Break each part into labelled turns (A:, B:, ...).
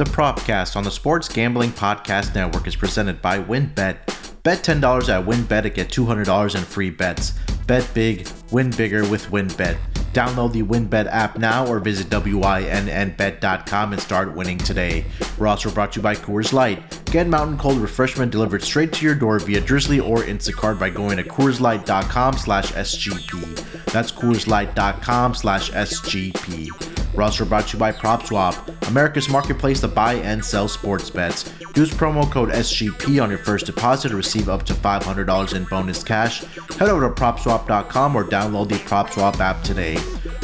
A: The Propcast on the Sports Gambling Podcast Network is presented by WynnBet. Bet $10 at WynnBet to get $200 in free bets. Bet big, win bigger with WynnBet. Download the WynnBet app now or visit WYNNBet.com and start winning today. We're also brought to you by Coors Light. Get mountain cold refreshment delivered straight to your door via Drizzly or Instacart by going to CoorsLight.com slash SGP. That's CoorsLight.com slash SGP. We're also brought to you by PropSwap, America's marketplace to buy and sell sports bets. Use promo code SGP on your first deposit to receive up to $500 in bonus cash. Head over to PropSwap.com or download the PropSwap app today.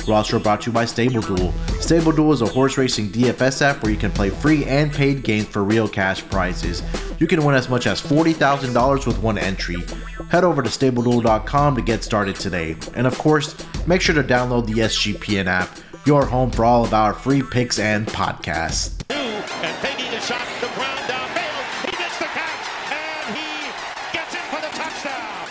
A: We're also brought to you by Stable Duel. Stable Duel is a horse racing DFS app where you can play free and paid games for real cash prizes. You can win as much as $40,000 with one entry. Head over to StableDuel.com to get started today. And of course, make sure to download the SGPN app your home for all of our free picks and podcasts.
B: And taking the shot, the ground downfield. He gets the catch, and he gets it for the touchdown.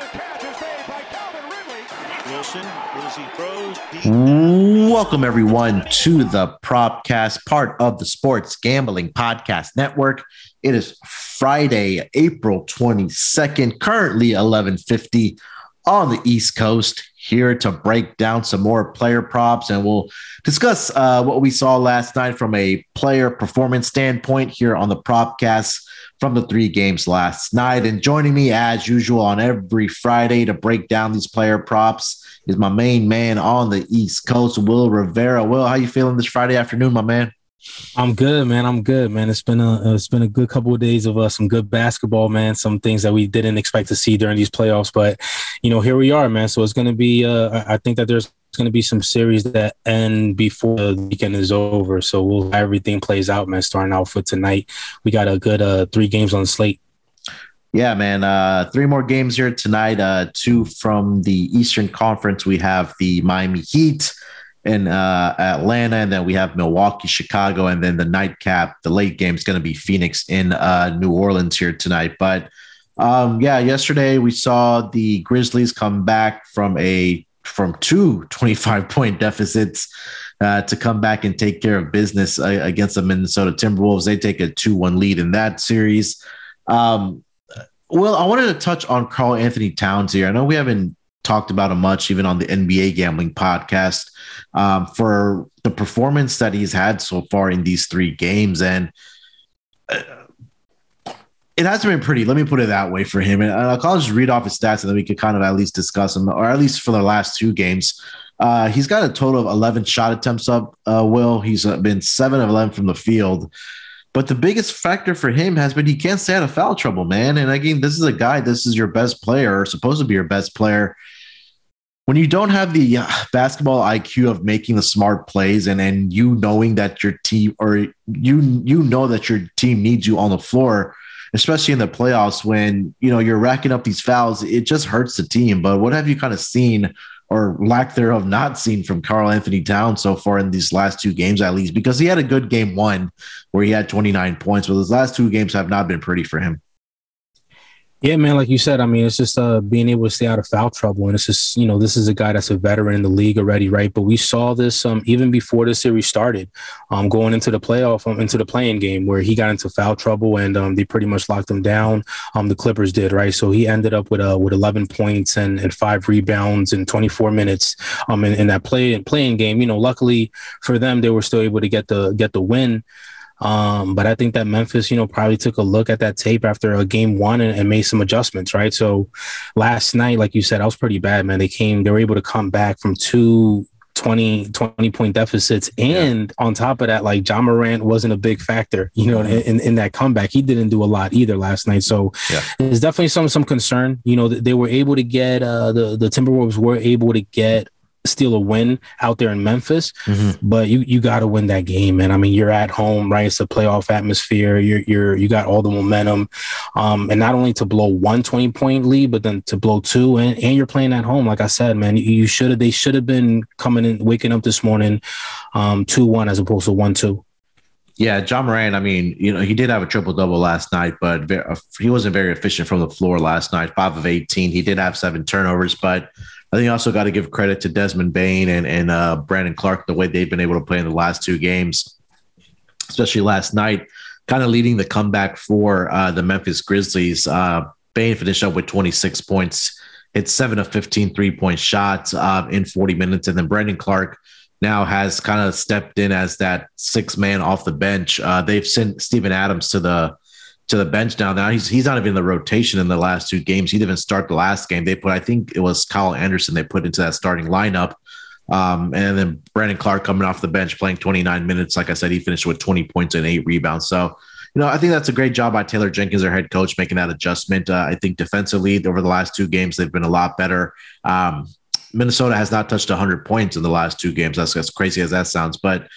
C: The catch is made by Calvin Ridley.
B: Wilson, as he throws, deep.
A: Welcome, everyone, to the Propcast, part of the Sports Gambling Podcast Network. It is Friday, April 22nd, currently 1150 on the East Coast here to break down some more player props and we'll discuss uh, what we saw last night from a player performance standpoint here on the propcast from the three games last night. And joining me as usual on every friday to break down these player props is my main man on the east coast Wil Rivera. Will how you feeling this friday afternoon my man
D: I'm good, man. I'm good, man. It's been a it's been a good couple of days of uh, some good basketball, man. Some things that we didn't expect to see during these playoffs, but you know, here we are, man. So it's going to be. Uh, I think that there's going to be some series that end before the weekend is over. So we'll everything plays out, man. Starting out for tonight, we got a good uh, three games on the slate.
A: Yeah, man. Uh, three more games here tonight. Uh, two from the Eastern Conference. We have the Miami Heat in uh, Atlanta, and then we have Milwaukee, Chicago, and then the nightcap, the late game is going to be Phoenix in uh, New Orleans here tonight. But um, yeah, yesterday we saw the Grizzlies come back from a from two 25 point deficits uh, to come back and take care of business uh, against the Minnesota Timberwolves. They take a 2 1 lead in that series. Um, well, I wanted to touch on Karl-Anthony Towns here. I know we haven't talked about him much, even on the NBA gambling podcast, um, for the performance that he's had so far in these three games. And uh, it hasn't been pretty. Let me put it that way for him. And I'll just read off his stats and then we could kind of at least discuss them, or at least for the last two games. Uh, he's got a total of 11 shot attempts up, uh, Will. He's been 7 of 11 from the field. But the biggest factor for him has been he can't stay out of foul trouble, man. And again, this is a guy, this is your best player, supposed to be your best player when you don't have the uh, basketball IQ of making the smart plays and and you knowing that your team or you you know that your team needs you on the floor, especially in the playoffs when you know you're racking up these fouls, it just hurts the team. But what have you kind of seen or lack thereof not seen from Karl-Anthony Towns so far in these last two games at least? Because he had a good game one where he had 29 points, but his last two games have not been pretty for him.
D: Yeah, man, like you said, I mean, it's just uh, being able to stay out of foul trouble, and it's just you know, this is a guy that's a veteran in the league already, right? But we saw this um, even before the series started, um, going into the playoff, um, into the playing game, where he got into foul trouble, and um, they pretty much locked him down. Um, the Clippers did, right? So he ended up with uh, with 11 points and, and five rebounds in 24 minutes, um, in, in that play playing game. You know, luckily for them, they were still able to get the get the win. Um, but I think that Memphis, you know, probably took a look at that tape after a game one and, and, made some adjustments, right? So last night, like you said, I was pretty bad, man. They came, they were able to come back from two 20, 20 point deficits. And yeah. on top of that, like Ja Morant wasn't a big factor, you know, mm-hmm. in, in that comeback. He didn't do a lot either last night. So yeah. there's definitely some some concern. You know, they were able to get uh the, the Timberwolves were able to get steal a win out there in Memphis, mm-hmm. but you you got to win that game, man. I mean, you're at home, right? It's a playoff atmosphere. You're you're you got all the momentum, um, and not only to blow one 20 point lead, but then to blow two, and, and you're playing at home. Like I said, man, you should have they should have been coming in, waking up this morning, um, two one as opposed to one two.
A: Yeah, Ja Morant. I mean, you know, he did have a triple double last night, but he wasn't very efficient from the floor last night. Five of eighteen. He did have seven turnovers, but I think also got to give credit to Desmond Bane and and uh, Brandon Clarke the way they've been able to play in the last two games. especially last night, kind of leading the comeback for uh, the Memphis Grizzlies. Uh, Bane finished up with 26 points, hit seven of 15 three point shots uh, in 40 minutes. And then Brandon Clarke now has kind of stepped in as that six man off the bench. Uh, they've sent Steven Adams to the to the bench now. Now he's he's not even in the rotation in the last two games. He didn't even start the last game. They put I think it was Kyle Anderson they put into that starting lineup. Um, and then Brandon Clarke coming off the bench playing 29 minutes. Like I said, he finished with 20 points and eight rebounds. So, you know, I think that's a great job by Taylor Jenkins, their head coach, making that adjustment. Uh, I think defensively over the last two games, they've been a lot better. Um, Minnesota has not touched 100 points in the last two games. That's as crazy as that sounds. But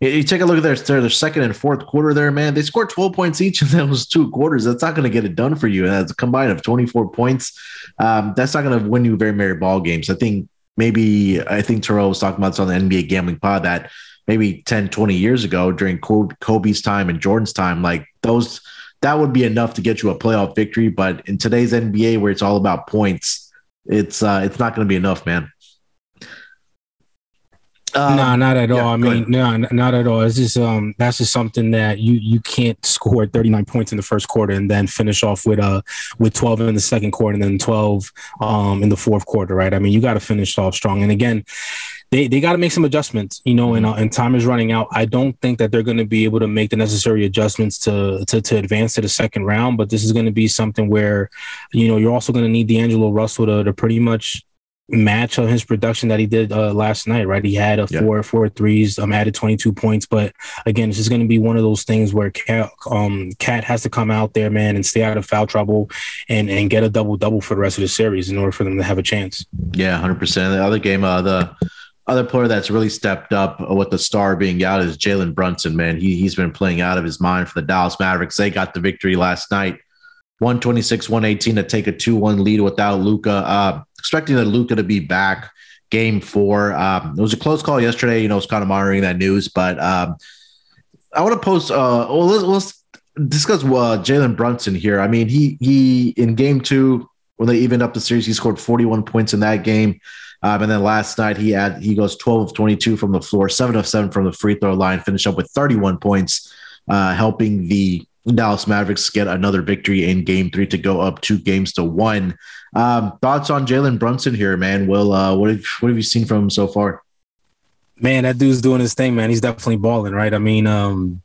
A: you take a look at their, their, second and fourth quarter there, man. They scored 12 points each in those two quarters. That's not going to get it done for you. That's a combine of 24 points. Um, that's not going to win you very many ball games. I think maybe, I think Terrell was talking about this on the NBA gambling pod that maybe 10, 20 years ago during Kobe's time and Jordan's time, like those, that would be enough to get you a playoff victory. But in today's NBA, where it's all about points, it's uh, it's not going to be enough, man.
D: Um, no, not at yeah, all. I mean, no, not at all. It's just um, that's just something that you you can't score 39 points in the first quarter and then finish off with uh with 12 in the second quarter and then 12 um in the fourth quarter, right? I mean, you got to finish off strong. And again, they they got to make some adjustments, you know, and uh, and time is running out. I don't think that they're going to be able to make the necessary adjustments to to to advance to the second round. But this is going to be something where, you know, you're also going to need D'Angelo Russell to to pretty much match on his production that he did uh, last night, right? He had a yeah. four, four threes, um, added 22 points. But again, it's just going to be one of those things where Cat, um, Cat has to come out there, man, and stay out of foul trouble and, and get a double double for the rest of the series in order for them to have a chance.
A: Yeah, 100%. The other game, uh, the other player that's really stepped up with the star being out is Jalen Brunson, man. He, he's been playing out of his mind for the Dallas Mavericks. They got the victory last night 126, 118 to take a 2 1 lead without Luka. Uh, expecting that Luka to be back game four. Um, it was a close call yesterday. You know, I was kind of monitoring that news, but um, I want to post. Uh, well, let's, let's discuss uh, Jalen Brunson here. I mean, he he in game two when they evened up the series, he scored 41 points in that game. Um, and then last night he had he goes 12 of 22 from the floor, seven of seven from the free throw line, finished up with 31 points, uh, helping the Dallas Mavericks get another victory in game three to go up two games to one. Um, thoughts on Jalen Brunson here, man? Well, uh, what have what have you seen from him so far?
D: Man, that dude's doing his thing, man. He's definitely balling, right? I mean, um,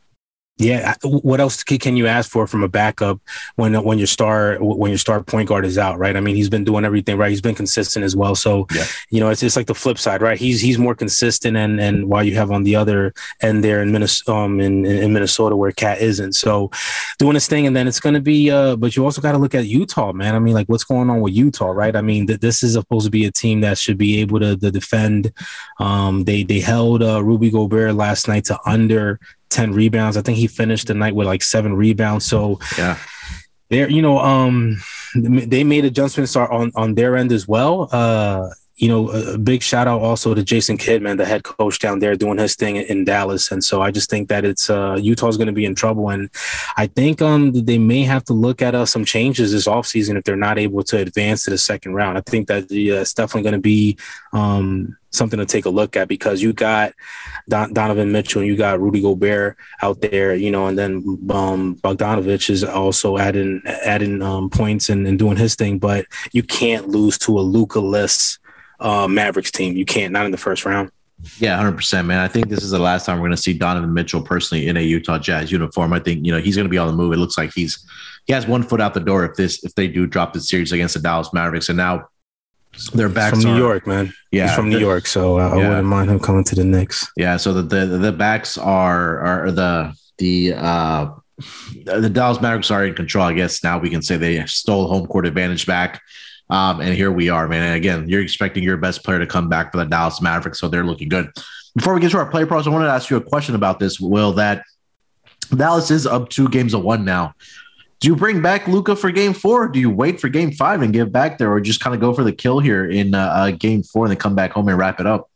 D: yeah, what else can you ask for from a backup when when your star when your star point guard is out, right? I mean, he's been doing everything right. He's been consistent as well. So, yeah. you know, it's it's like the flip side, right? He's he's more consistent, and and while you have on the other end there in Minnesota, um, in, in Minnesota where Cat isn't, so doing his thing, and then it's going to be. Uh, but you also got to look at Utah, man. I mean, like what's going on with Utah, right? I mean, th- this is supposed to be a team that should be able to, to defend. Um, they they held uh, Rudy Gobert last night to under 10 rebounds. I think he finished the night with like seven rebounds. So
A: yeah,
D: they're, you know, um, they made adjustments on, on their end as well. Uh, you know, a big shout out also to Jason Kidd, the head coach down there doing his thing in Dallas. And so I just think that it's uh, Utah's going to be in trouble. And I think um, they may have to look at uh, some changes this offseason if they're not able to advance to the second round. I think that yeah, it's definitely going to be um, something to take a look at because you got Don- Donovan Mitchell and you got Rudy Gobert out there, you know, and then um, Bogdanovic is also adding adding um, points and, and, doing his thing. But you can't lose to a Luka list uh, Mavericks team. You can't, not in the first round.
A: Yeah, hundred percent, man. I think this is the last time we're going to see Donovan Mitchell personally in a Utah Jazz uniform. I think you know he's going to be on the move. It looks like he's he has one foot out the door if this if they do drop the series against the Dallas Mavericks, and now their backs
D: from New York, man. Yeah, he's from New York, so I, yeah. I, wouldn't mind him coming to the Knicks.
A: Yeah, so the the, the backs are are the the uh the Dallas Mavericks are in control. I guess now we can say they stole home court advantage back. Um, and here we are, man. And again, you're expecting your best player to come back for the Dallas Mavericks, so they're looking good. Before we get to our play pros, I wanted to ask you a question about this, Will. That Dallas is up two games of one now. Do you bring back Luka for game four? do you wait for game five and give back there, or just kind of go for the kill here in uh, uh, game four and then come back home and wrap it up?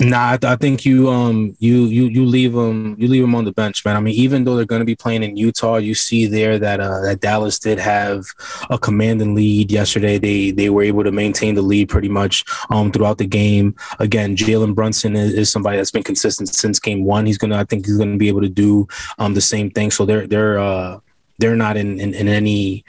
D: Nah, I, th- I, think you um you you you leave them you leave them on the bench, man. I mean, even though they're going to be playing in Utah, you see there that uh, that Dallas did have a commanding lead yesterday. They they were able to maintain the lead pretty much um throughout the game. Again, Jalen Brunson is, is, somebody that's been consistent since game one. He's gonna I think he's gonna be able to do um the same thing. So they're they're uh they're not in in, in any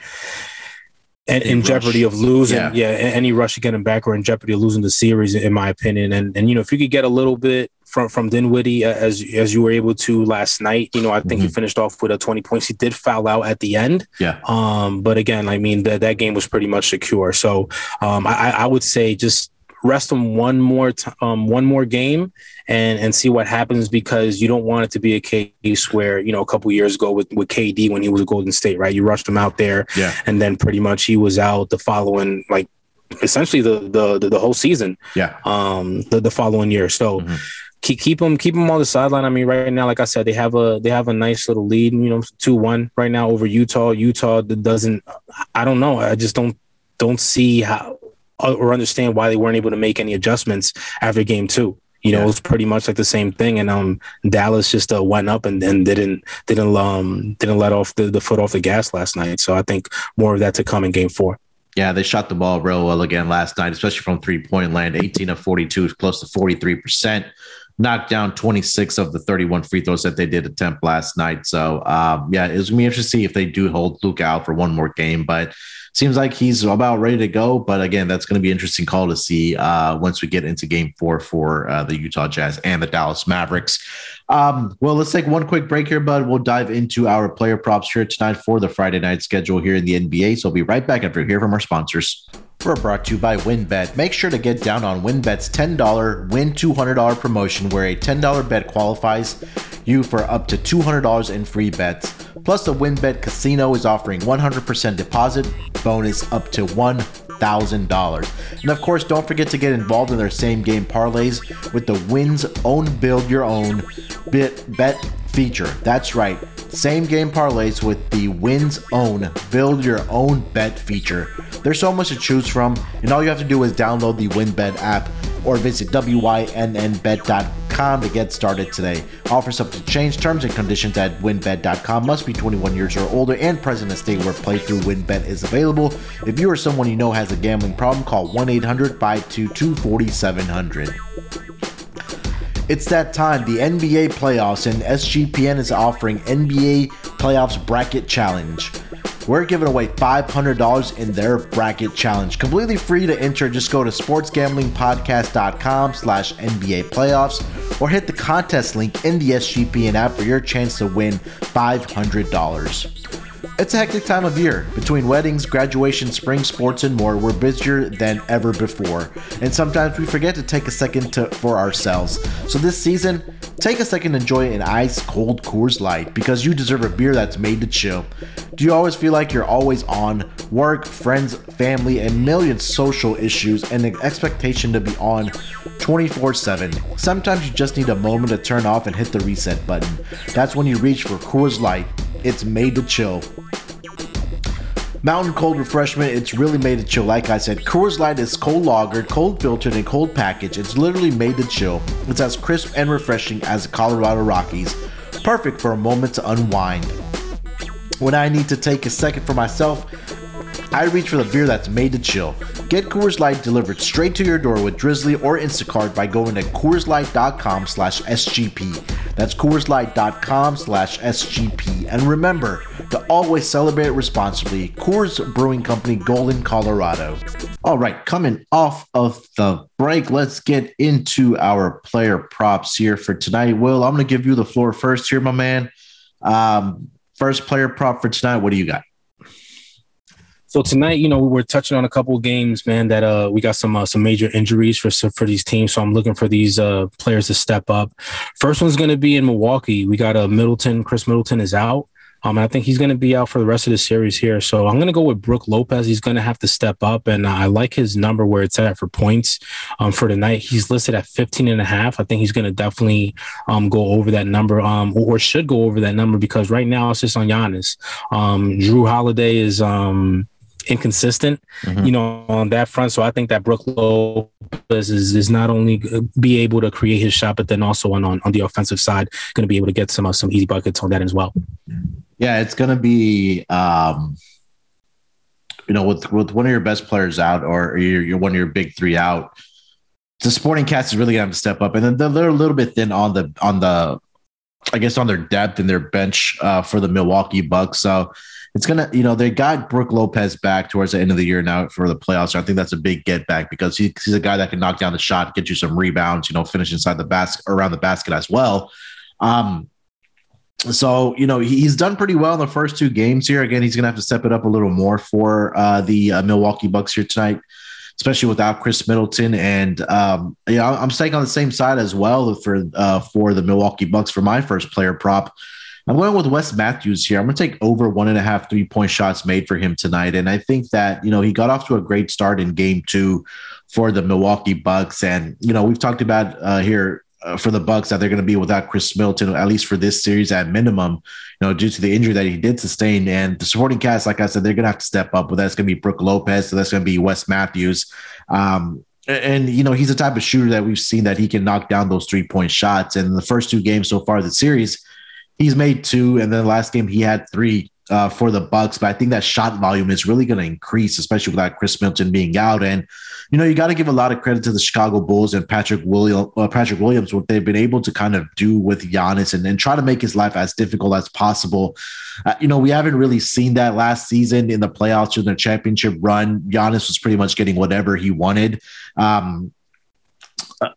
D: in, in jeopardy of losing, yeah. yeah. any rush to get him back or in jeopardy of losing the series, in my opinion. And and you know, if you could get a little bit from from Dinwiddie as as you were able to last night, you know, I think mm-hmm. he finished off with a twenty points. He did foul out at the end,
A: yeah.
D: Um, but again, I mean that that game was pretty much secure. So, um, I I would say just rest him one more t- um, one more game and and see what happens because you don't want it to be a case where you know a couple years ago with with KD when he was a Golden State right? You rushed him out there
A: yeah.
D: and then pretty much he was out the following like essentially the the the, the whole season.
A: Yeah.
D: Um the, the following year. So mm-hmm. keep keep them keep them on the sideline. I mean right now like I said they have a they have a nice little lead you know 2-1 right now over Utah. Utah doesn't I don't know. I just don't don't see how or understand why they weren't able to make any adjustments after game two. You know, yeah. it was pretty much like the same thing, and um, Dallas just uh, went up and then didn't didn't um didn't let off the, the foot off the gas last night. So I think more of that to come in game four.
A: Yeah, they shot the ball real well again last night, especially from three point land. 18 of 42, is close to 43%. Knocked down 26 of the 31 free throws that they did attempt last night. So, um, yeah, it's going to be interesting to see if they do hold Luke out for one more game. But seems like he's about ready to go. But again, that's going to be an interesting call to see uh, once we get into game four for uh, the Utah Jazz and the Dallas Mavericks. Um, well, let's take one quick break here, bud. We'll dive into our player props here tonight for the Friday night schedule here in the NBA. So we'll be right back after we hear from our sponsors. We're brought to you by WynnBet. Make sure to get down on WynnBet's $10 win $200 promotion where a $10 bet qualifies you for up to $200 in free bets. Plus, the WynnBet Casino is offering 100% deposit bonus up to $1,000. And of course, don't forget to get involved in their same game parlays with the Win's own build your own bit bet feature. That's right same game parlays with the Wins own build your own bet feature. There's so much to choose from, and all you have to do is download the WynnBet app or visit wynnbet.com to get started today. Offers up to change terms and conditions at wynnbet.com. Must be 21 years or older and present in a state where playthrough wynnbet is available. If you or someone you know has a gambling problem, call 1 800 522 4700. It's that time, the NBA playoffs, and SGPN is offering NBA Playoffs Bracket Challenge. We're giving away $500 in their bracket challenge. Completely free to enter. Just go to sportsgamblingpodcast.com slash NBA playoffs or hit the contest link in the SGPN app for your chance to win $500. It's a hectic time of year. Between weddings, graduation, spring sports, and more, we're busier than ever before. And sometimes we forget to take a second to, for ourselves. So this season, take a second to enjoy an ice cold Coors Light because you deserve a beer that's made to chill. Do you always feel like you're always on? Work, friends, family, and million social issues, and the expectation to be on 24 7. Sometimes you just need a moment to turn off and hit the reset button. That's when you reach for Coors Light. It's made to chill. Mountain cold refreshment, it's really made to chill. Like I said, Coors Light is cold lagered, cold filtered, and cold packaged. It's literally made to chill. It's as crisp and refreshing as the Colorado Rockies. Perfect for a moment to unwind. When I need to take a second for myself, I reach for the beer that's made to chill. Get Coors Light delivered straight to your door with Drizzly or Instacart by going to CoorsLight.com slash SGP. That's CoorsLight.com slash SGP. And remember to always celebrate responsibly. Coors Brewing Company, Golden, Colorado. All right, coming off of the break, let's get into our player props here for tonight. Will, I'm going to give you the floor first here, my man. Um, first player prop for tonight. What do you got?
D: So tonight, you know, we're touching on a couple of games, man. That uh, we got some uh, some major injuries for for these teams. So I'm looking for these uh players to step up. First one's going to be in Milwaukee. We got a uh, Middleton. Khris Middleton is out. Um, I think he's going to be out for the rest of the series here. So I'm going to go with Brook Lopez. He's going to have to step up. And I like his number where it's at for points um, for tonight. He's listed at 15 and a half. I think he's going to definitely um, go over that number um, or should go over that number because right now it's just on Giannis. Um, Jrue Holiday is um, inconsistent, mm-hmm. you know, on that front. So I think that Brook Lopez is, is not only be able to create his shot, but then also on, on, on the offensive side, going to be able to get some uh, some easy buckets on that as well.
A: Yeah, it's going to be, um, you know, with with one of your best players out, or you're, you're one of your big three out. The supporting cast is really going to step up, and then they're, they're a little bit thin on the on the, I guess, on their depth and their bench uh, for the Milwaukee Bucks. So it's gonna, you know, they got Brook Lopez back towards the end of the year now for the playoffs. So I think that's a big get back because he, he's a guy that can knock down the shot, get you some rebounds, you know, finish inside the basket around the basket as well. Um, so you know he's done pretty well in the first two games here. Again, he's to have to step it up a little more for uh, the uh, Milwaukee Bucks here tonight, especially without Khris Middleton. And um, yeah, I'm staying on the same side as well for uh, for the Milwaukee Bucks for my first player prop. I'm going with Wes Matthews here. I'm going to take over one and a half three point shots made for him tonight. And I think that, you know, he got off to a great start in game two for the Milwaukee Bucks. And, you know, we've talked about uh, here uh, for the Bucks that they're going to be without Khris Middleton, at least for this series at minimum, you know, due to the injury that he did sustain. And the supporting cast, like I said, they're going to have to step up. But that's going to be Brook Lopez, so that's going to be Wes Matthews. Um, and you know he's the type of shooter that we've seen that he can knock down those three point shots. And the first two games so far of the series, he's made two, and then last game he had three uh, for the Bucks. But I think that shot volume is really going to increase, especially without Khris Middleton being out. And you know, you got to give a lot of credit to the Chicago Bulls and Patrick uh, Patrick Williams, what they've been able to kind of do with Giannis and, and try to make his life as difficult as possible. Uh, you know, we haven't really seen that last season in the playoffs or the championship run. Giannis was pretty much getting whatever he wanted. Um, uh,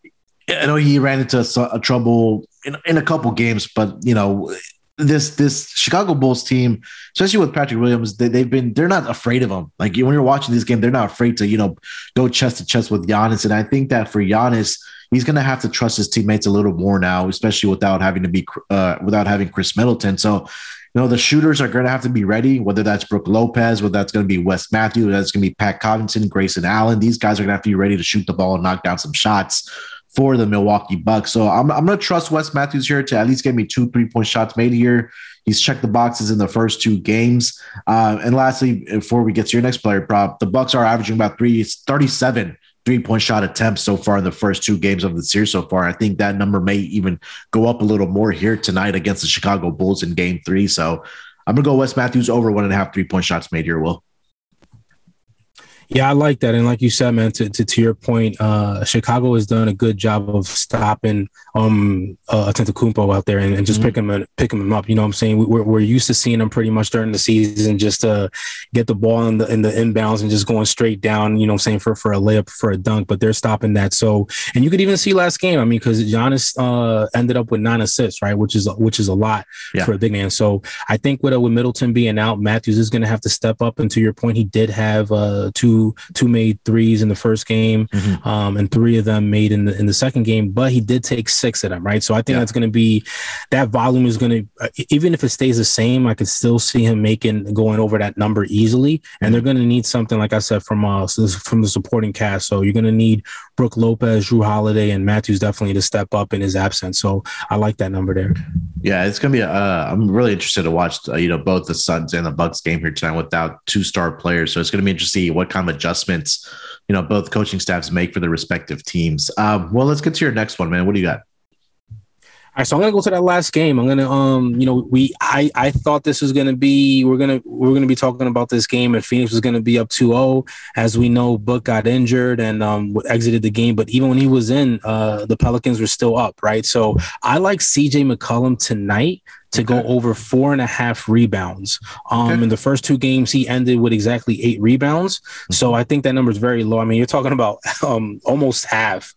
A: I know he ran into a, a trouble in, in a couple games, but you know, this this Chicago Bulls team, especially with Patrick Williams, they, have been they're not afraid of him. Like when you're watching this game, they're not afraid to you know go chest to chest with Giannis. And I think that for Giannis, he's going to have to trust his teammates a little more now, especially without having to be uh, without having Khris Middleton. So. You know, the shooters are going to have to be ready, whether that's Brook Lopez, whether that's going to be Wes Matthews, that's going to be Pat Connaughton, Grayson Allen. These guys are going to have to be ready to shoot the ball and knock down some shots for the Milwaukee Bucks. So I'm, I'm going to trust Wes Matthews here to at least get me two three point shots made here. He's checked the boxes in the first two games. Uh, and lastly, before we get to your next player prop, the Bucks are averaging about three, 37 three point shot attempts so far in the first two games of the series so far. I think that number may even go up a little more here tonight against the Chicago Bulls in game three. So I'm going to go Wes Matthews over one and a half three point shots made here, Will.
D: Yeah, I like that. And like you said, man, to, to, to your point, uh, Chicago has done a good job of stopping um uh out there and, and just mm-hmm. picking him picking him up. You know what I'm saying? We're, we're used to seeing him pretty much during the season just to get the ball in the in the inbounds and just going straight down, you know what I'm saying, for, for a layup, for a dunk, but they're stopping that. So and you could even see last game, I mean, because Giannis uh ended up with nine assists, right? Which is which is a lot yeah. for a big man. So I think with uh, with Middleton being out, Matthews is gonna have to step up. And to your point, he did have uh two two made threes in the first game, mm-hmm. um, and three of them made in the in the second game. But he did take six of them, right? So I think yeah. that's going to be that volume is going to even if it stays the same, I could still see him making going over that number easily. And they're going to need something like I said from uh from the supporting cast. So you're going to need Brook Lopez, Jrue Holiday, and Matthews definitely to step up in his absence. So I like that number there.
A: Yeah, it's gonna be. Uh, I'm really interested to watch. Uh, you know, both the Suns and the Bucks game here tonight without two star players. So it's gonna be interesting to see what kind of adjustments you know both coaching staffs make for the respective teams. Um, well, let's get to your next one, man. What do you got?
D: All right, so I'm gonna go to that last game. I'm gonna, um, you know, we, I, I thought this was gonna be, we're gonna, we're gonna be talking about this game, and Phoenix was gonna be up 2-0. As we know, Book got injured and um exited the game, but even when he was in, uh, the Pelicans were still up, right? So I like CJ McCollum tonight to go over four and a half rebounds. Um, okay. in the first two games, he ended with exactly eight rebounds. Mm-hmm. So I think that number is very low. I mean, you're talking about um, almost half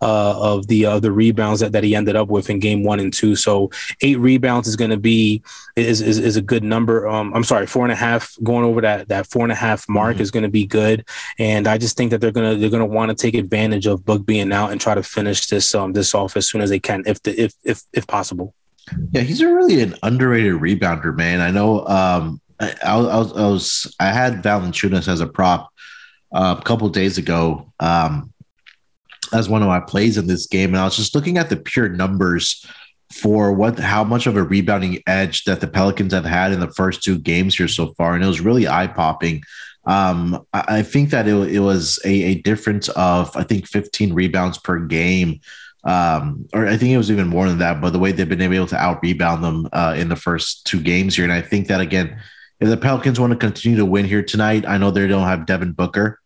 D: uh, of the uh, the rebounds that, that he ended up with in game one and two. So eight rebounds is going to be is, is, is a good number. Um, I'm sorry, four and a half going over that that four and a half mark mm-hmm. is going to be good. And I just think that they're gonna they're gonna want to take advantage of Book being out and try to finish this um this off as soon as they can, if the if if if possible.
A: Yeah, he's a really an underrated rebounder, man. I know. Um, I, I, was, I was I had Valanciunas as a prop uh, a couple days ago um, as one of my plays in this game, and I was just looking at the pure numbers for what how much of a rebounding edge that the Pelicans have had in the first two games here so far, and it was really eye popping Um, I, I think that it, it was a, a difference of I think 15 rebounds per game um, or I think it was even more than that. But the way they've been able to out rebound them uh, in the first two games here, and I think that again, if the Pelicans want to continue to win here tonight, I know they don't have Devin Booker.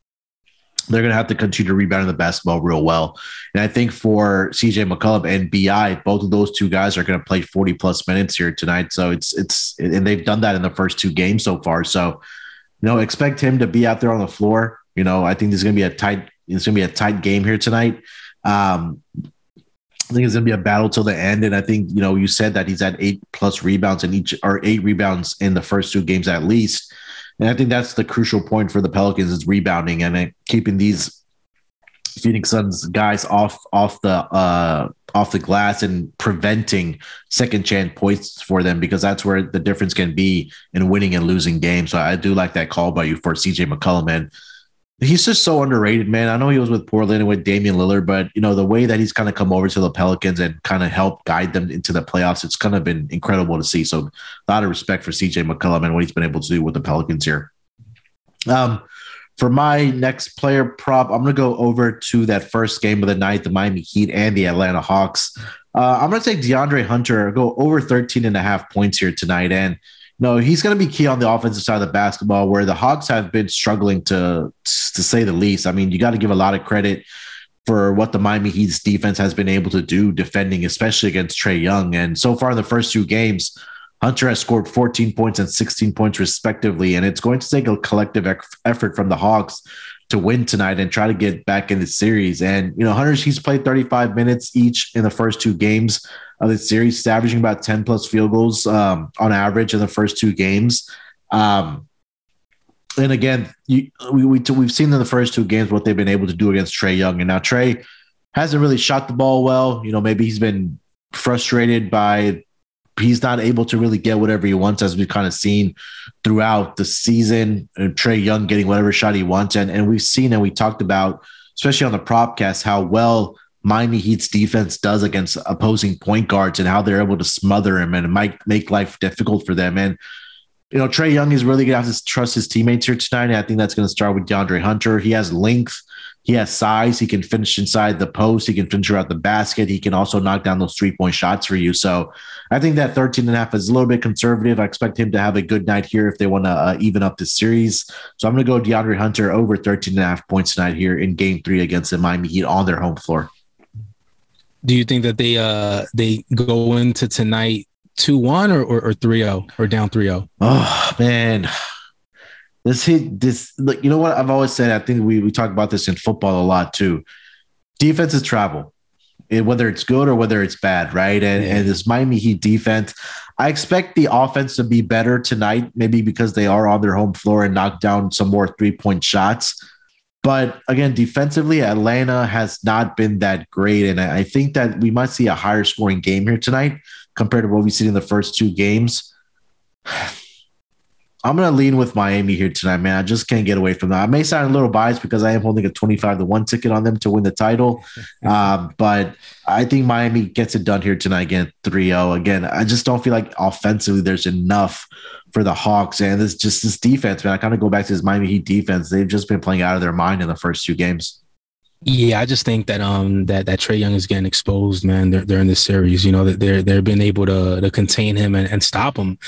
A: They're going to have to continue to rebound the basketball real well. And I think for CJ McCollum and BI, both of those two guys are going to play 40 plus minutes here tonight. So it's, it's, and they've done that in the first two games so far. So, you know, expect him to be out there on the floor. You know, I think there's going to be a tight, it's going to be a tight game here tonight. Um, I think it's going to be a battle till the end. And I think, you know, you said that he's at eight plus rebounds in each or eight rebounds in the first two games at least. And I think that's the crucial point for the Pelicans is rebounding and keeping these Phoenix Suns guys off off the uh off the glass and preventing second chance points for them because that's where the difference can be in winning and losing games. So I do like that call by you for CJ McCollum. And he's just so underrated, man. I know he was with Portland and with Damian Lillard, but you know the way that he's kind of come over to the Pelicans and kind of helped guide them into the playoffs, it's kind of been incredible to see. So a lot of respect for CJ McCollum and what he's been able to do with the Pelicans here. Um, for my next player prop, I'm going to go over to that first game of the night, the Miami Heat and the Atlanta Hawks. Uh, I'm going to take DeAndre Hunter, go over 13 and a half points here tonight. And no, he's going to be key on the offensive side of the basketball, where the Hawks have been struggling to to say the least. I mean, you got to give a lot of credit for what the Miami Heat's defense has been able to do defending, especially against Trae Young. And so far in the first two games, Hunter has scored 14 points and 16 points respectively, and it's going to take a collective effort from the Hawks to win tonight and try to get back in the series. And you know, Hunter he's played 35 minutes each in the first two games of the series, averaging about 10 plus field goals um, on average in the first two games. Um, and again, you, we, we we've seen in the first two games what they've been able to do against Trae Young, and now Trae hasn't really shot the ball well. You know, maybe he's been frustrated by he's not able to really get whatever he wants, as we've kind of seen throughout the season. Trae Young getting whatever shot he wants, and and we've seen and we talked about, especially on the propcast, how well Miami Heat's defense does against opposing point guards and how they're able to smother him and might make life difficult for them. And you know, Trae Young is really going to have to trust his teammates here tonight. And I think that's going to start with DeAndre Hunter. He has length he has size. He can finish inside the post. He can finish around the basket. He can also knock down those three point shots for you. So I think that 13 and a half is a little bit conservative. I expect him to have a good night here if they want to uh, even up the series. So I'm going to go DeAndre Hunter over 13 and a half points tonight here in game three against the Miami Heat on their home floor.
D: Do you think that they uh they go into tonight 2-1 or or, or 3-0 or down 3-0?
A: Oh man, this hit this like you know what I've always said. I think we we talk about this in football a lot too. Defense is travel, it, whether it's good or whether it's bad, right? And yeah. and this Miami Heat defense, I expect the offense to be better tonight, maybe because they are on their home floor and knock down some more three point shots. But again, defensively, Atlanta has not been that great, and I think that we might see a higher scoring game here tonight compared to what we've seen in the first two games. I'm gonna lean with Miami here tonight, man. I just can't get away from that. I may sound a little biased because I am holding a 25 to one ticket on them to win the title, um, but I think Miami gets it done here tonight again, 3-0. Again, I just don't feel like offensively there's enough for the Hawks, and this just this defense, man. I kind of go back to this Miami Heat defense. They've just been playing out of their mind in the first two games.
D: Yeah, I just think that um that that Trae Young is getting exposed, man. They're this series, you know that they're they're being able to to contain him and, and stop him.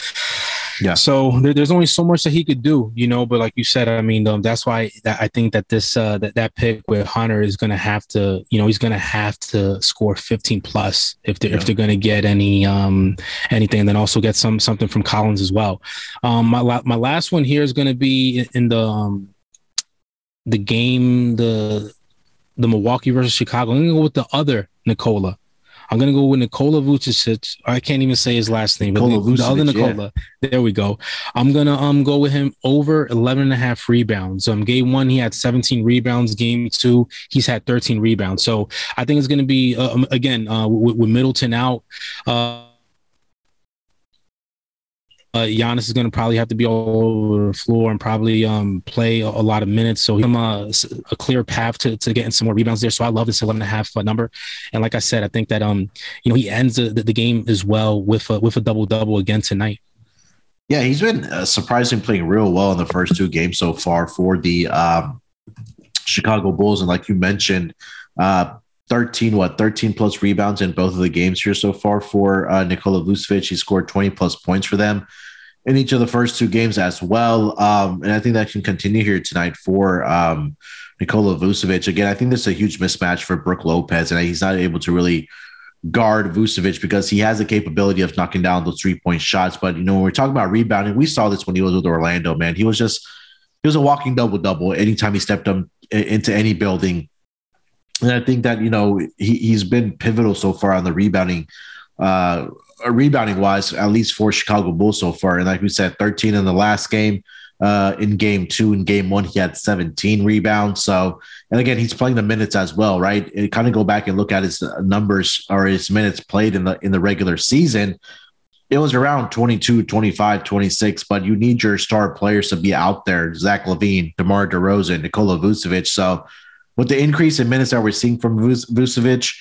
D: Yeah. So there, there's only so much that he could do, you know. But like you said, I mean, um, that's why that I think that this uh, that that pick with Hunter is going to have to, you know, he's going to have to score 15 plus if they're yeah. if they're going to get any um anything, and then also get some something from Collins as well. Um, my my last one here is going to be in the um the game the the Milwaukee versus Chicago. I'm going to go with the other Nikola. I'm gonna go with Nikola Vucevic. I can't even say his last name. Nikola Vucevic, the other Nikola. Yeah. There we go. I'm gonna um go with him over 11 and a half rebounds. Um, game one he had 17 rebounds. Game two he's had 13 rebounds. So I think it's gonna be uh, um, again uh, with, with Middleton out. Uh, uh, Giannis is going to probably have to be all over the floor and probably um, play a, a, lot of minutes. So him uh, a clear path to, to getting some more rebounds there. So I love this 11 and a half number. And like I said, I think that um you know he ends the, the game as well with a, with a double double again tonight.
A: Yeah, he's been uh, surprisingly playing real well in the first two games so far for the um, Chicago Bulls. And like you mentioned, uh, 13, what, 13 plus rebounds in both of the games here so far for uh, Nikola Vucevic. He scored 20 plus points for them in each of the first two games as well. Um, and I think that can continue here tonight for um, Nikola Vucevic. Again, I think this is a huge mismatch for Brook Lopez, and he's not able to really guard Vucevic because he has the capability of knocking down those three point shots. But you know, when we're talking about rebounding, we saw this when he was with Orlando. Man, he was just he was a walking double double anytime he stepped up into any building. And I think that you know he he's been pivotal so far on the rebounding, uh, rebounding wise, at least for Chicago Bulls so far. And like we said, 13 in the last game. Uh, in game two and game one, he had 17 rebounds. So, and again, he's playing the minutes as well, right? It kind of go back and look at his numbers or his minutes played in the in the regular season. It was around 22, 25, 26, but you need your star players to be out there. Zach LaVine, DeMar DeRozan, Nikola Vucevic. So, with the increase in minutes that we're seeing from Vucevic,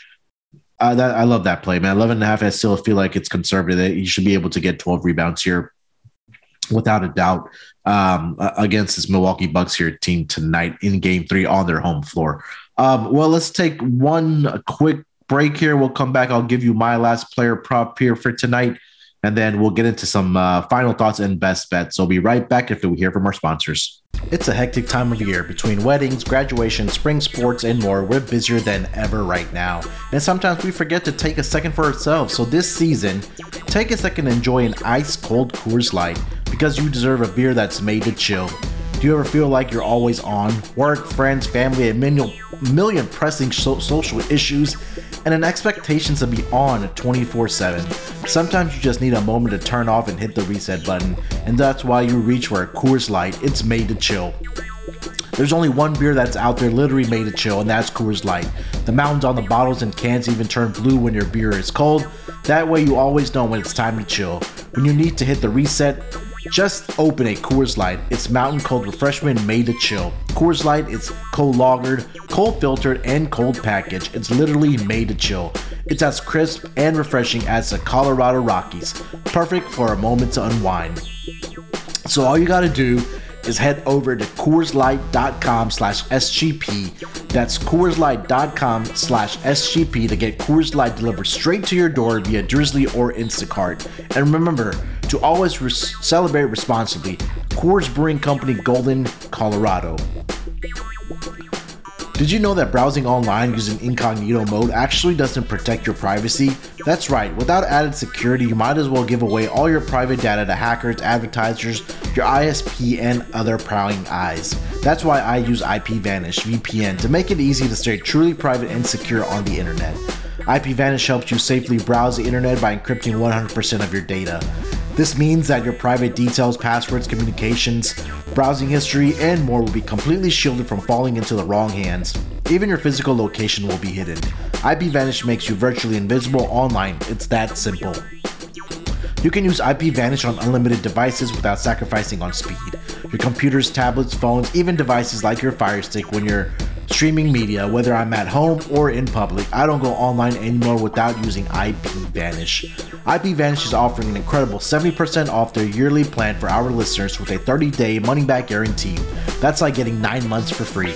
A: uh, that I love that play, man. 11 and a half. I still feel like it's conservative. You should be able to get 12 rebounds here without a doubt um, against this Milwaukee Bucks here team tonight in game three on their home floor. Um, well, let's take one quick break here. We'll come back. I'll give you my last player prop here for tonight, and then we'll get into some uh, final thoughts and best bets. So we'll be right back after we hear from our sponsors. It's a hectic time of year between weddings, graduation, spring sports, and more. We're busier than ever right now. And sometimes we forget to take a second for ourselves. So this season, take a second to enjoy an ice cold Coors Light because you deserve a beer that's made to chill. Do you ever feel like you're always on? Work, friends, family, a million, million pressing so- social issues, and an expectation to be on 24 7. Sometimes you just need a moment to turn off and hit the reset button, and that's why you reach for a Coors Light. It's made to chill. There's only one beer that's out there literally made to chill, and that's Coors Light. The mountains on the bottles and cans even turn blue when your beer is cold. That way, you always know when it's time to chill. When you need to hit the reset, just open a Coors Light. It's mountain cold refreshment made to chill. Coors Light is cold lagered, cold filtered, and cold packaged. It's literally made to chill. It's as crisp and refreshing as the Colorado Rockies. Perfect for a moment to unwind. So all you gotta do is head over to CoorsLight.com slash SGP. That's CoorsLight.com slash SGP to get Coors Light delivered straight to your door via Drizzly or Instacart. And remember to always celebrate responsibly. Coors Brewing Company, Golden, Colorado. Did you know that browsing online using incognito mode actually doesn't protect your privacy? That's right, without added security, you might as well give away all your private data to hackers, advertisers, your ISP, and other prying eyes. That's why I use IPVanish VPN to make it easy to stay truly private and secure on the internet. IPVanish helps you safely browse the internet by encrypting 100% of your data. This means that your private details, passwords, communications, browsing history, and more will be completely shielded from falling into the wrong hands. Even your physical location will be hidden. IPVanish makes you virtually invisible online. It's that simple. You can use IPVanish on unlimited devices without sacrificing on speed. Your computers, tablets, phones, even devices like your Fire Stick when you're streaming media, whether I'm at home or in public. I don't go online anymore without using IPVanish. IPVanish is offering an incredible 70% off their yearly plan for our listeners with a 30 day money back guarantee. That's like getting 9 months for free.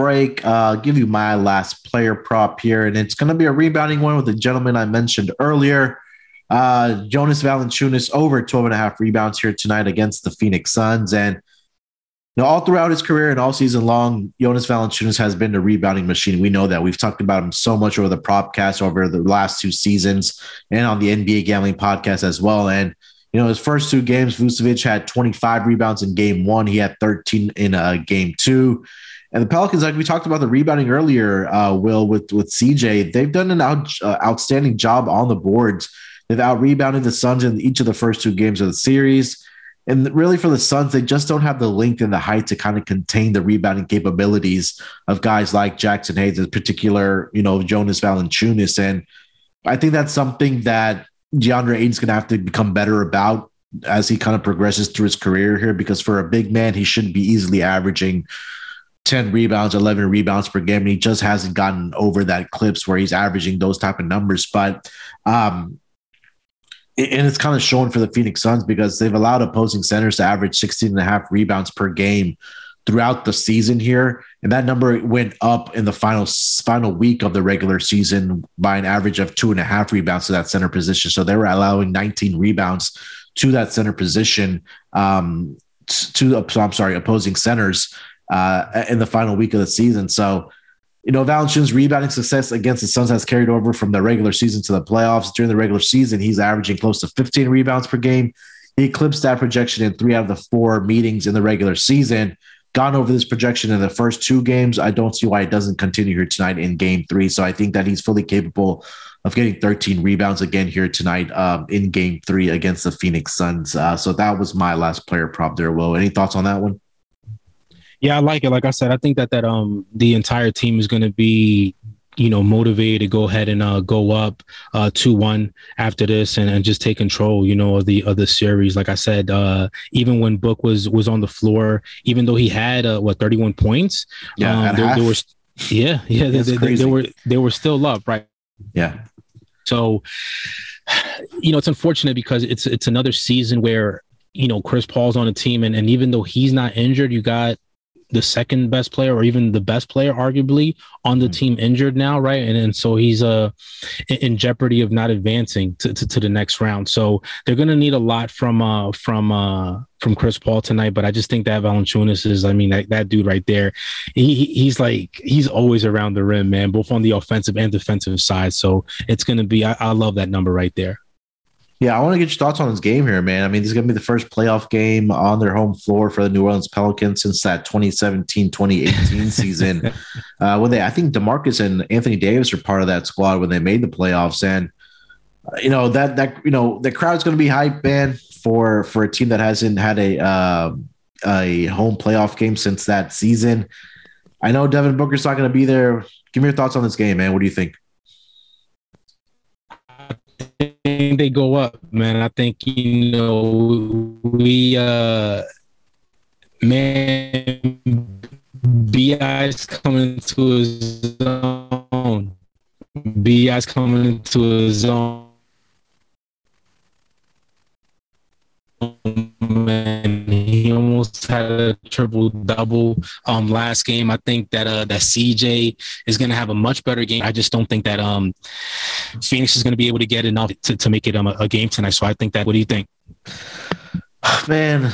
A: break. Uh, give you my last player prop here, and it's going to be a rebounding one with the gentleman I mentioned earlier. Uh, Jonas Valanciunas over 12 and a half rebounds here tonight against the Phoenix Suns. And you know, all throughout his career and all season long, Jonas Valanciunas has been a rebounding machine. We know that. We've talked about him so much over the propcast over the last two seasons and on the NBA Gambling podcast as well. And you know, his first two games, Vucevic had 25 rebounds in game one. He had 13 in uh, game two. And the Pelicans, like we talked about the rebounding earlier, uh, Will with with CJ, they've done an out, uh, outstanding job on the boards. They've out rebounded the Suns in each of the first two games of the series. And really for the Suns, they just don't have the length and the height to kind of contain the rebounding capabilities of guys like Jaxson Hayes, in particular, you know, Jonas Valanciunas. And I think that's something that DeAndre Ayton's going to have to become better about as he kind of progresses through his career here, because for a big man, he shouldn't be easily averaging 10 rebounds, 11 rebounds per game. And he just hasn't gotten over that clips where he's averaging those type of numbers. But, um, and it's kind of shown for the Phoenix Suns because they've allowed opposing centers to average 16 and a half rebounds per game throughout the season here. And that number went up in the final final week of the regular season by an average of two and a half rebounds to that center position. So they were allowing 19 rebounds to that center position. Um, to I'm sorry, opposing centers uh, in the final week of the season. So, you know, Valanciunas' rebounding success against the Suns has carried over from the regular season to the playoffs. During the regular season, he's averaging close to 15 rebounds per game. He eclipsed that projection in three out of the four meetings in the regular season. Gone over this projection in the first two games. I don't see why it doesn't continue here tonight in game three. So I think that he's fully capable of getting 13 rebounds again here tonight um, in game three against the Phoenix Suns. Uh, so that was my last player prop there, Will. Any thoughts on that one?
D: Yeah, I like it. Like I said, I think that that um the entire team is going to be you know motivated to go ahead and uh, go up uh, two one after this and, and just take control you know of the of the series. Like i said uh, even when book was was on the floor even though he had uh, what 31 points
A: yeah
D: um, there, there was yeah yeah they, they, they, were they were still up right?
A: Yeah.
D: So you know it's unfortunate because it's it's another season where you know chris paul's on a team and, and even though he's not injured you got the second best player or even the best player arguably on the mm-hmm. team injured now right? And, and so he's uh in jeopardy of not advancing to, to, to the next round. So they're going to need a lot from uh from uh from Chris Paul tonight but I just think that Valanciunas is I mean that, that dude right there he he's like he's always around the rim man both on the offensive and defensive side. So it's going to be I, I love that number right there
A: yeah, I want to get your thoughts on this game here, man. I mean, this is going to be the first playoff game on their home floor for the New Orleans Pelicans since that 2017-2018 season. Uh, when they, I think DeMarcus and Anthony Davis are part of that squad when they made the playoffs, and uh, you know that that you know the crowd's going to be hype, man, for for a team that hasn't had a uh, a home playoff game since that season. I know Devin Booker's not going to be there. Give me your thoughts on this game, man. What do you think?
D: Think they go up, man. I think you know we uh man BI's coming to his own. BI's coming into his own. Man, almost had a triple double um last game. I think that uh that CJ is gonna have a much better game. I just don't think that um Phoenix is gonna be able to get enough to, to make it um, a, a game tonight. So I think that what do you think?
A: Man,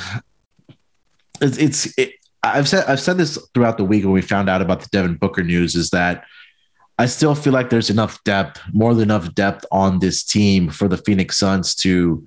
A: it's it's it, I've said I've said this throughout the week when we found out about the Devin Booker news is that I still feel like there's enough depth, more than enough depth on this team for the Phoenix Suns to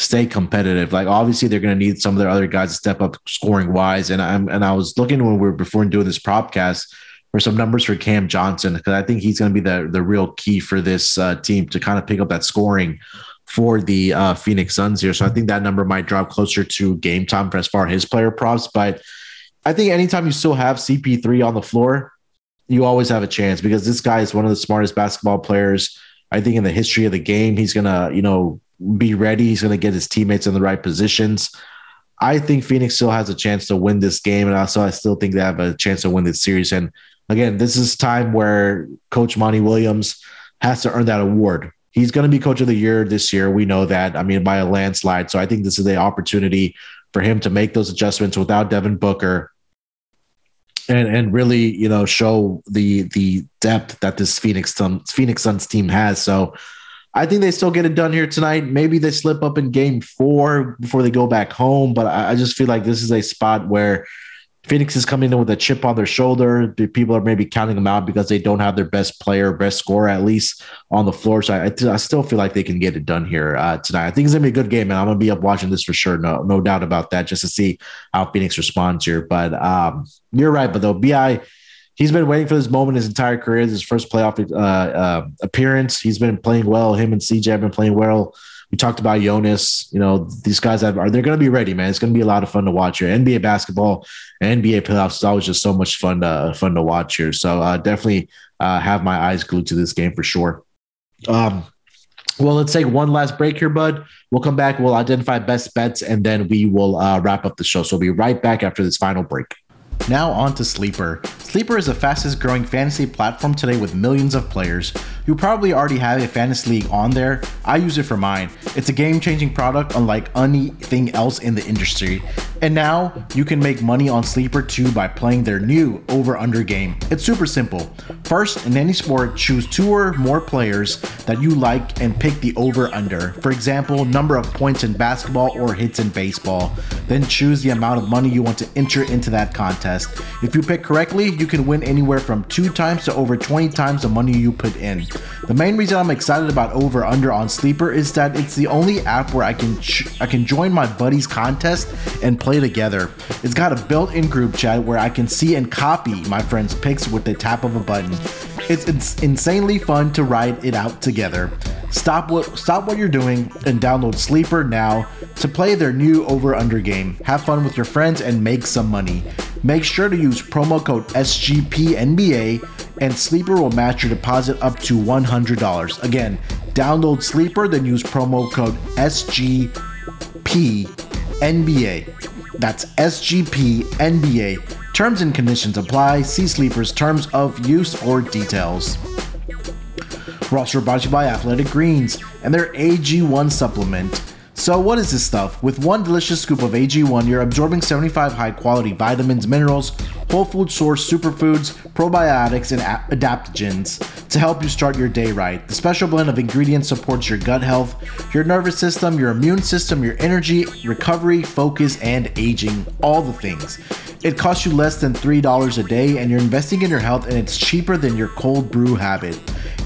A: stay competitive. Like obviously they're going to need some of their other guys to step up scoring wise. And I'm and I was looking when we were before doing this propcast for some numbers for Cam Johnson because I think he's going to be the the real key for this uh, team to kind of pick up that scoring for the uh, Phoenix Suns here. So I think that number might drop closer to game time for as far as his player props. But I think anytime you still have CP3 on the floor, you always have a chance because this guy is one of the smartest basketball players. I think in the history of the game, he's gonna, you know, be ready. He's going to get his teammates in the right positions. I think Phoenix still has a chance to win this game, and also I still think they have a chance to win this series. And again, this is time where Coach Monty Williams has to earn that award. He's going to be Coach of the Year this year. We know that. I mean, by a landslide. So I think this is the opportunity for him to make those adjustments without Devin Booker, and and really you know show the the depth that this Phoenix Phoenix Suns team has. So I think they still get it done here tonight. Maybe they slip up in game four before they go back home, but I, just feel like this is a spot where Phoenix is coming in with a chip on their shoulder. People are maybe counting them out because they don't have their best player, best scorer at least on the floor. So I, I still feel like they can get it done here uh, tonight. I think it's gonna be a good game, and I'm gonna be up watching this for sure. No, no doubt about that. Just to see how Phoenix responds here. But um, you're right, but though Bi he's been waiting for this moment his entire career. His first playoff uh, uh, appearance. He's been playing well. Him and CJ have been playing well We talked about Jonas. You know, these guys have, are they're going to be ready, man. It's going to be a lot of fun to watch here. NBA basketball, NBA playoffs is always just so much fun to fun to watch here. So uh, definitely uh, have my eyes glued to this game for sure. Um, well, let's take one last break here, bud. We'll come back. We'll identify best bets, and then we will uh, wrap up the show. So we'll be right back after this final break. Now on to Sleeper. Sleeper is the fastest growing fantasy platform today with millions of players. You probably already have a fantasy league on there. I use it for mine. It's a game changing product unlike anything else in the industry. And now you can make money on Sleeper too by playing their new over under game. It's super simple. First, in any sport, choose two or more players that you like and pick the over under. For example, number of points in basketball or hits in baseball. Then choose the amount of money you want to enter into that contest. If you pick correctly, you can win anywhere from two times to over 20 times the money you put in. The main reason I'm excited about Over Under on Sleeper is that it's the only app where I can ch- I can join my buddies contest and play together. It's got a built-in group chat where I can see and copy my friends' picks with the tap of a button. It's, it's insanely fun to ride it out together. Stop what stop what you're doing and download Sleeper now to play their new over under game. Have fun with your friends and make some money. Make sure to use promo code SGPNBA and Sleeper will match your deposit up to $100. Again, download Sleeper then use promo code SGPNBA. That's SGPNBA. Terms and conditions apply. See Sleeper's terms of use for details. Also brought to you by Athletic Greens and their AG1 supplement. So, what is this stuff? With one delicious scoop of AG1, you're absorbing 75 high quality vitamins, minerals, whole food source superfoods, probiotics, and adaptogens to help you start your day right. The special blend of ingredients supports your gut health, your nervous system, your immune system, your energy, recovery, focus, and aging all the things. It costs you less than $3 a day, and you're investing in your health, and it's cheaper than your cold brew habit.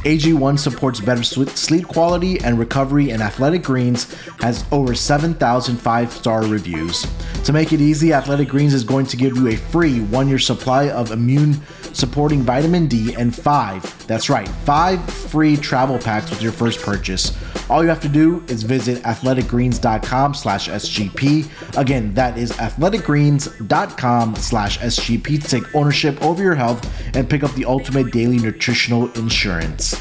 A: AG1 supports better sleep quality and recovery, and Athletic Greens has over 7,000 five star reviews. To make it easy, Athletic Greens is going to give you a free one year supply of immune supporting vitamin D and five, that's right, five free travel packs with your first purchase. All you have to do is visit athleticgreens.com slash SGP. Again, that is athleticgreens.com slash SGP to take ownership over your health and pick up the ultimate daily nutritional insurance.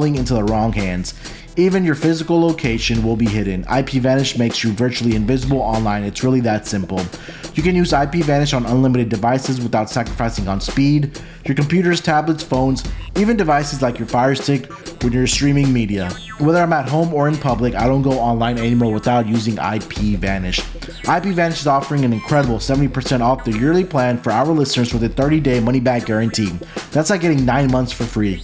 A: falling into the wrong hands. Even your physical location will be hidden. IPVanish makes you virtually invisible online. It's really that simple. You can use IPVanish on unlimited devices without sacrificing on speed. Your computers, tablets, phones, even devices like your Fire Stick when you're streaming media. Whether I'm at home or in public, I don't go online anymore without using IPVanish. IPVanish is offering an incredible 70% off the yearly plan for our listeners with a 30-day money-back guarantee. That's like getting 9 months for free.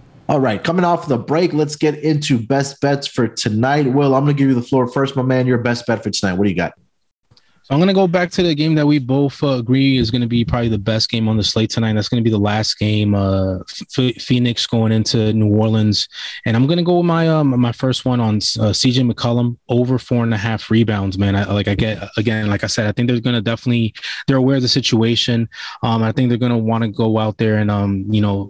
A: All right, coming off the break, let's get into best bets for tonight. Will, I'm going to give you the floor first, my man. Your best bet for tonight. What do you got?
D: So I'm going to go back to the game that we both uh, agree is going to be probably the best game on the slate tonight. That's going to be the last game. Uh, F- Phoenix going into New Orleans, and I'm going to go with my um, my first one on uh, CJ McCollum over four and a half rebounds. Man, I, like I get again, like I said, I think they're going to definitely they're aware of the situation. Um, I think they're going to want to go out there and um, you know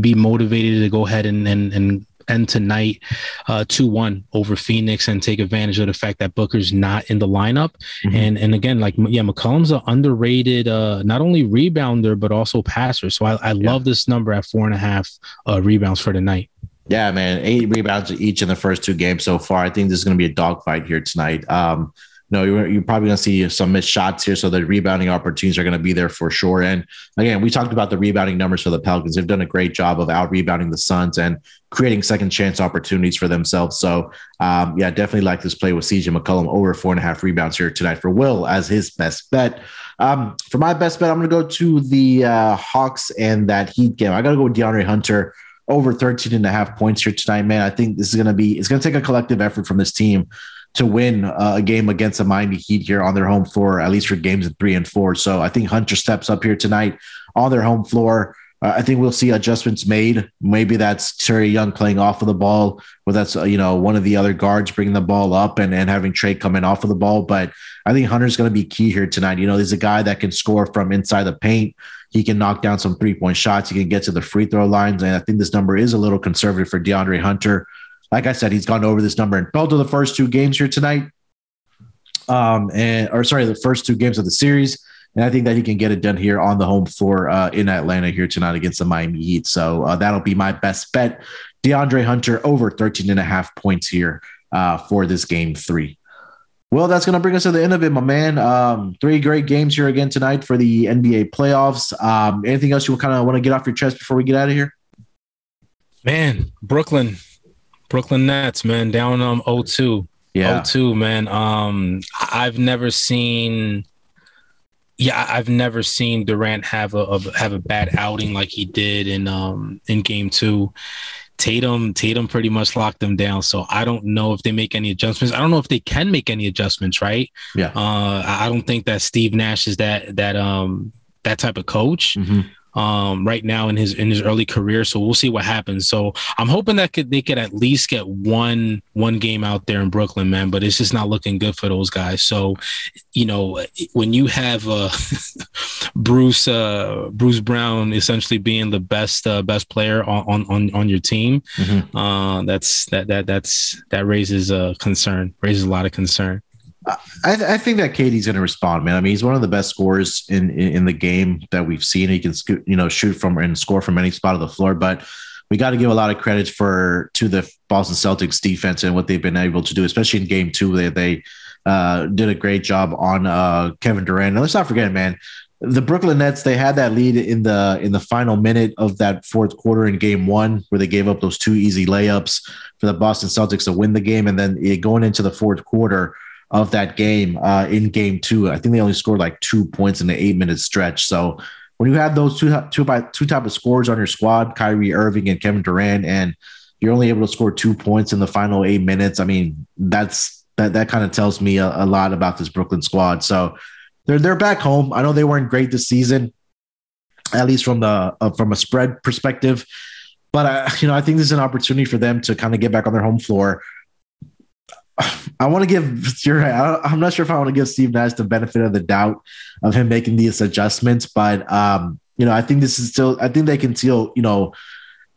D: be motivated to go ahead and and, and end tonight uh, 2-1 over Phoenix and take advantage of the fact that Booker's not in the lineup. Mm-hmm. And and again, like yeah, McCollum's an underrated uh, not only rebounder but also passer. So I, I yeah. love this number at four and a half uh, rebounds for tonight.
A: Yeah, man, eight rebounds each in the first two games so far. I think this is going to be a dogfight here tonight. Um, no, you're, you're probably going to see some missed shots here. So the rebounding opportunities are going to be there for sure. And again, we talked about the rebounding numbers for the Pelicans. They've done a great job of out rebounding the Suns and creating second chance opportunities for themselves. So, um, yeah, definitely like this play with CJ McCollum over four and a half rebounds here tonight for Will as his best bet. Um, for my best bet, I'm going to go to the uh, Hawks and that Heat game. I got to go with DeAndre Hunter over 13 and a half points here tonight, man. I think this is going to be, it's going to take a collective effort from this team to win uh, a game against the Miami Heat here on their home floor, at least for games at three and four. So I think Hunter steps up here tonight on their home floor. Uh, I think we'll see adjustments made. Maybe that's Trae Young playing off of the ball, or that's uh, you know one of the other guards bringing the ball up and, and having Trae coming off of the ball. But I think Hunter's going to be key here tonight. You know, he's a guy that can score from inside the paint. He can knock down some three point shots. He can get to the free throw lines, and I think this number is a little conservative for DeAndre Hunter like I said, he's gone over this number in both of the first two games here tonight. Um, and or sorry, the first two games of the series. And I think that he can get it done here on the home floor uh, in Atlanta here tonight against the Miami Heat. So uh, that'll be my best bet. DeAndre Hunter over 13 and a half points here uh, for this game three. Well, that's going to bring us to the end of it, my man. Um, three great games here again tonight for the NBA playoffs. Um, anything else you kind of want to get off your chest before we get out of here?
D: Man, Brooklyn Brooklyn Nets, man, down um 0-2. Yeah. 0-2, man. Um I've never seen yeah, I've never seen Durant have a, a, have a bad outing like he did in um in game 2. Tatum Tatum pretty much locked them down. So I don't know if they make any adjustments. I don't know if they can make any adjustments, right?
A: Yeah.
D: Uh I don't think that Steve Nash is that that um that type of coach. Mm-hmm um, right now in his in his early career. So we'll see what happens. So I'm hoping that could they could at least get one one game out there in Brooklyn, man. But it's just not looking good for those guys. So you know when you have uh, Bruce uh, Bruce Brown essentially being the best uh, best player on on on your team, mm-hmm. uh, that's that that that's that raises a concern, raises a lot of concern.
A: I, I, think that KD's going to respond, man. I mean, he's one of the best scorers in, in, in the game that we've seen. He can you know shoot from and score from any spot of the floor, but we got to give a lot of credit for to the Boston Celtics defense and what they've been able to do, especially in Game Two. They they uh, did a great job on uh, Kevin Durant. And let's not forget, man, the Brooklyn Nets they had that lead in the in the final minute of that fourth quarter in Game One, where they gave up those two easy layups for the Boston Celtics to win the game, and then going into the fourth quarter of that game uh, in game two. I think they only scored like two points in the eight minute stretch. So when you have those two two by two type of scores on your squad, Kyrie Irving and Kevin Durant, and you're only able to score two points in the final eight minutes. I mean, that's that that kind of tells me a, a, lot about this Brooklyn squad. So they're they're back home. I know they weren't great this season, at least from the uh, from a spread perspective. But I, you know, I think this is an opportunity for them to kind of get back on their home floor I want to give you're right. I'm not sure if I want to give Steve Nash the benefit of the doubt of him making these adjustments, but um, you know, I think this is still. I think they can still, you know,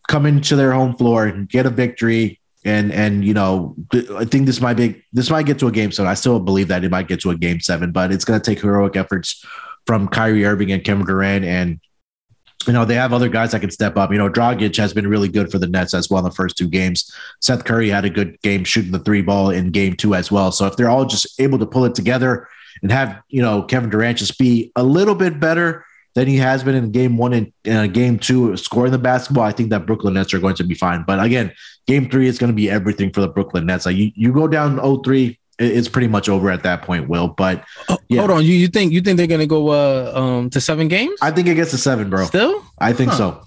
A: come into their home floor and get a victory, and and you know, I think this might be this might get to a game seven. I still believe that it might get to a game seven, but it's going to take heroic efforts from Kyrie Irving and Kevin Durant and you know, they have other guys that can step up. You know, Dragic has been really good for the Nets as well in the first two games. Seth Curry had a good game shooting the three ball in game two as well. So if they're all just able to pull it together and have, you know, Kevin Durant just be a little bit better than he has been in game one and uh, game two, scoring the basketball, I think that Brooklyn Nets are going to be fine. But again, game three is going to be everything for the Brooklyn Nets. Like you, you go down 0-3, it's pretty much over at that point, Will. But
D: oh, yeah. hold on, you, you think you think they're gonna go uh, um to seven games?
A: I think it gets to seven, bro.
D: Still,
A: I think huh. so.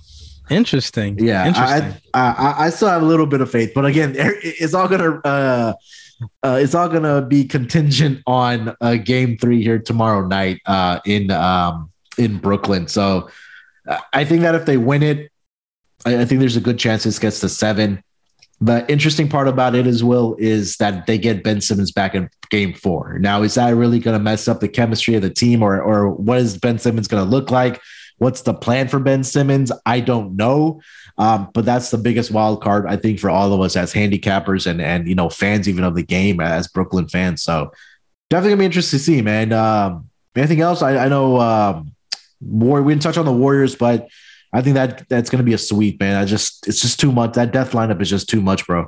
D: Interesting.
A: Yeah,
D: Interesting.
A: I, I, I still have a little bit of faith, but again, it's all gonna uh, uh, it's all gonna be contingent on uh, game three here tomorrow night uh, in um, in Brooklyn. So uh, I think that if they win it, I, I think there's a good chance this gets to seven. The interesting part about it as well is that they get Ben Simmons back in game four. Now, is that really going to mess up the chemistry of the team or, or what is Ben Simmons going to look like? What's the plan for Ben Simmons? I don't know. Um, but that's the biggest wild card, I think, for all of us as handicappers and, and, you know, fans even of the game as Brooklyn fans. So definitely gonna be interesting to see, man. Um, anything else? I, I know, um, War, we didn't touch on the Warriors, but I think that that's going to be a sweep, man. I just it's just too much. That death lineup is just too much, bro.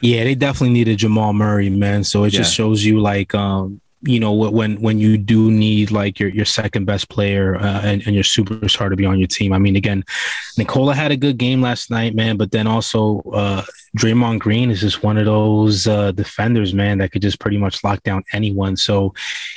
D: Yeah, they definitely needed Jamal Murray, man. So it yeah. just shows you like um you know when when you do need like your your second best player uh, and, and your superstar to be on your team. I mean, again, Nikola had a good game last night, man, but then also uh, Draymond Green is just one of those uh, defenders, man, that could just pretty much lock down anyone. So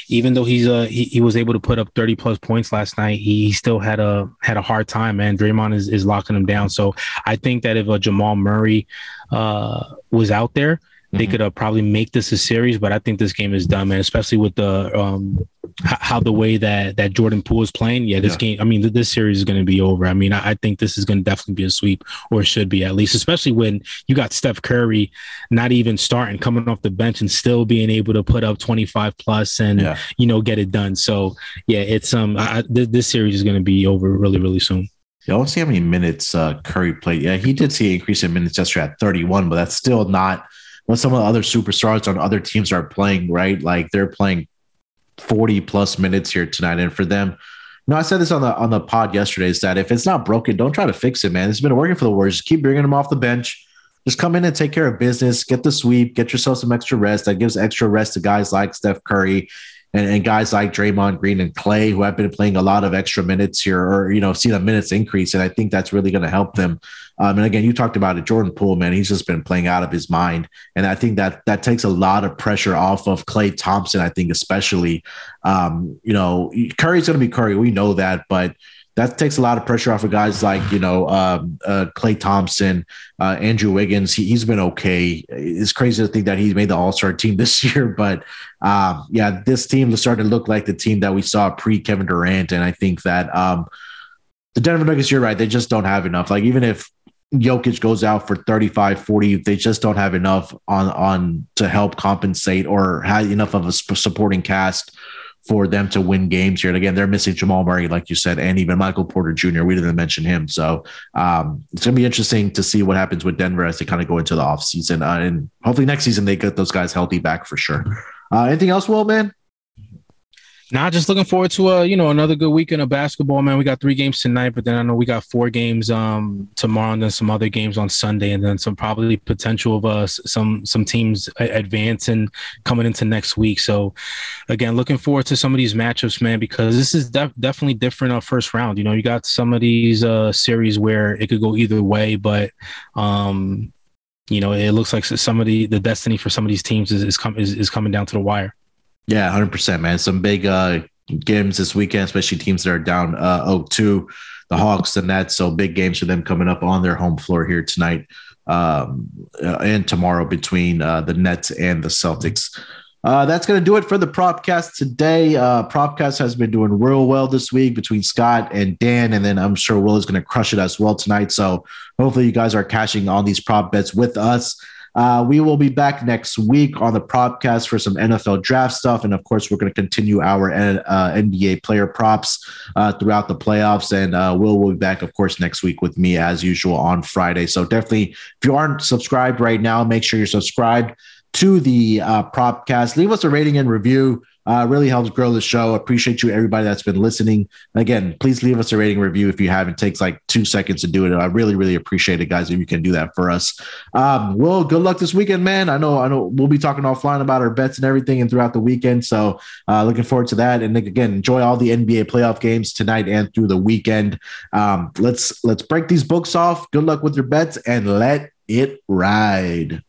D: even though he's uh he, he was able to put up 30 plus points last night, he, he still had a had a hard time, man. Draymond is, is locking him down. So I think that if a Jamal Murray uh was out there, they mm-hmm. could uh, probably make this a series, but I think this game is done, man. Especially with the um, how the way that that Jordan Poole is playing. Yeah, this yeah. game. I mean, this series is going to be over. I mean, I, I think this is going to definitely be a sweep, or should be at least. Especially when you got Steph Curry not even starting, coming off the bench, and still being able to put up twenty five plus and yeah. you know get it done. So yeah, it's um, I, th- this series is going to be over really, really soon.
A: Yeah, I don't see how many minutes uh, Curry played. Yeah, he did see an increase in minutes yesterday at 31, but that's still not when some of the other superstars on other teams are playing, right? Like they're playing 40 plus minutes here tonight. And for them, no, I said this on the on the pod yesterday is that if it's not broken, don't try to fix it, man. It's been working for the Warriors. Keep bringing them off the bench. Just come in and take care of business. Get the sweep. Get yourself some extra rest. That gives extra rest to guys like Steph Curry and, and, guys like Draymond Green and Klay, who have been playing a lot of extra minutes here, or you know, see the minutes increase, and I think that's really going to help them. Um, and again, you talked about it, Jordan Poole, man, he's just been playing out of his mind, and I think that that takes a lot of pressure off of Klay Thompson. I think especially, um, you know, Curry's going to be Curry, we know that, but that takes a lot of pressure off of guys like you know um, uh, Klay Thompson, uh, Andrew Wiggins. He, has been okay. It's crazy to think that he's made the All Star team this year, but um, yeah, this team is starting to look like the team that we saw pre Kevin Durant, and I think that um, the Denver Nuggets. You're right; they just don't have enough. Like even if Jokic goes out for 35, 40, they just don't have enough on on to help compensate or have enough of a supporting cast for them to win games here. And again, they're missing Jamal Murray, like you said, and even Michael Porter Jr. We didn't mention him. So um, it's going to be interesting to see what happens with Denver as they kind of go into the offseason. Uh, and hopefully next season they get those guys healthy back for sure. Uh, anything else, Will, man?
D: Nah, just looking forward to uh, you know, another good weekend of basketball, man. We got three games tonight, but then I know we got four games um tomorrow, and then some other games on Sunday, and then some probably potential of uh some some teams advancing coming into next week. So, again, looking forward to some of these matchups, man, because this is def- definitely different. Uh, first round, you know, you got some of these uh series where it could go either way, but um, you know, it looks like some of the the destiny for some of these teams is is, com- is, is coming down to the wire.
A: Yeah, hundred percent, man. Some big uh, games this weekend, especially teams that are down uh, 0-2, the Hawks, the Nets. So big games for them coming up on their home floor here tonight um, uh, and tomorrow between uh, the Nets and the Celtics. Uh, that's going to do it for the Propcast today. Uh, Propcast has been doing real well this week between Scott and Dan, and then I'm sure Will is going to crush it as well tonight. So hopefully you guys are cashing on these prop bets with us. Uh, we will be back next week on the podcast for some NFL draft stuff. And of course, we're going to continue our uh, NBA player props uh, throughout the playoffs. And uh, Will will be back, of course, next week with me as usual on Friday. So definitely, if you aren't subscribed right now, make sure you're subscribed to the uh, Propcast. Leave us a rating and review. Uh, really helps grow the show. Appreciate you, everybody that's been listening. Again, please leave us a rating review if you have. It takes like two seconds to do it. I really, really appreciate it, guys. If you can do that for us. Um, well, good luck this weekend, man. I know, I know we'll be talking offline about our bets and everything and throughout the weekend. So uh, looking forward to that. And again, enjoy all the NBA playoff games tonight and through the weekend. Um, let's let's break these books off. Good luck with your bets and let it ride.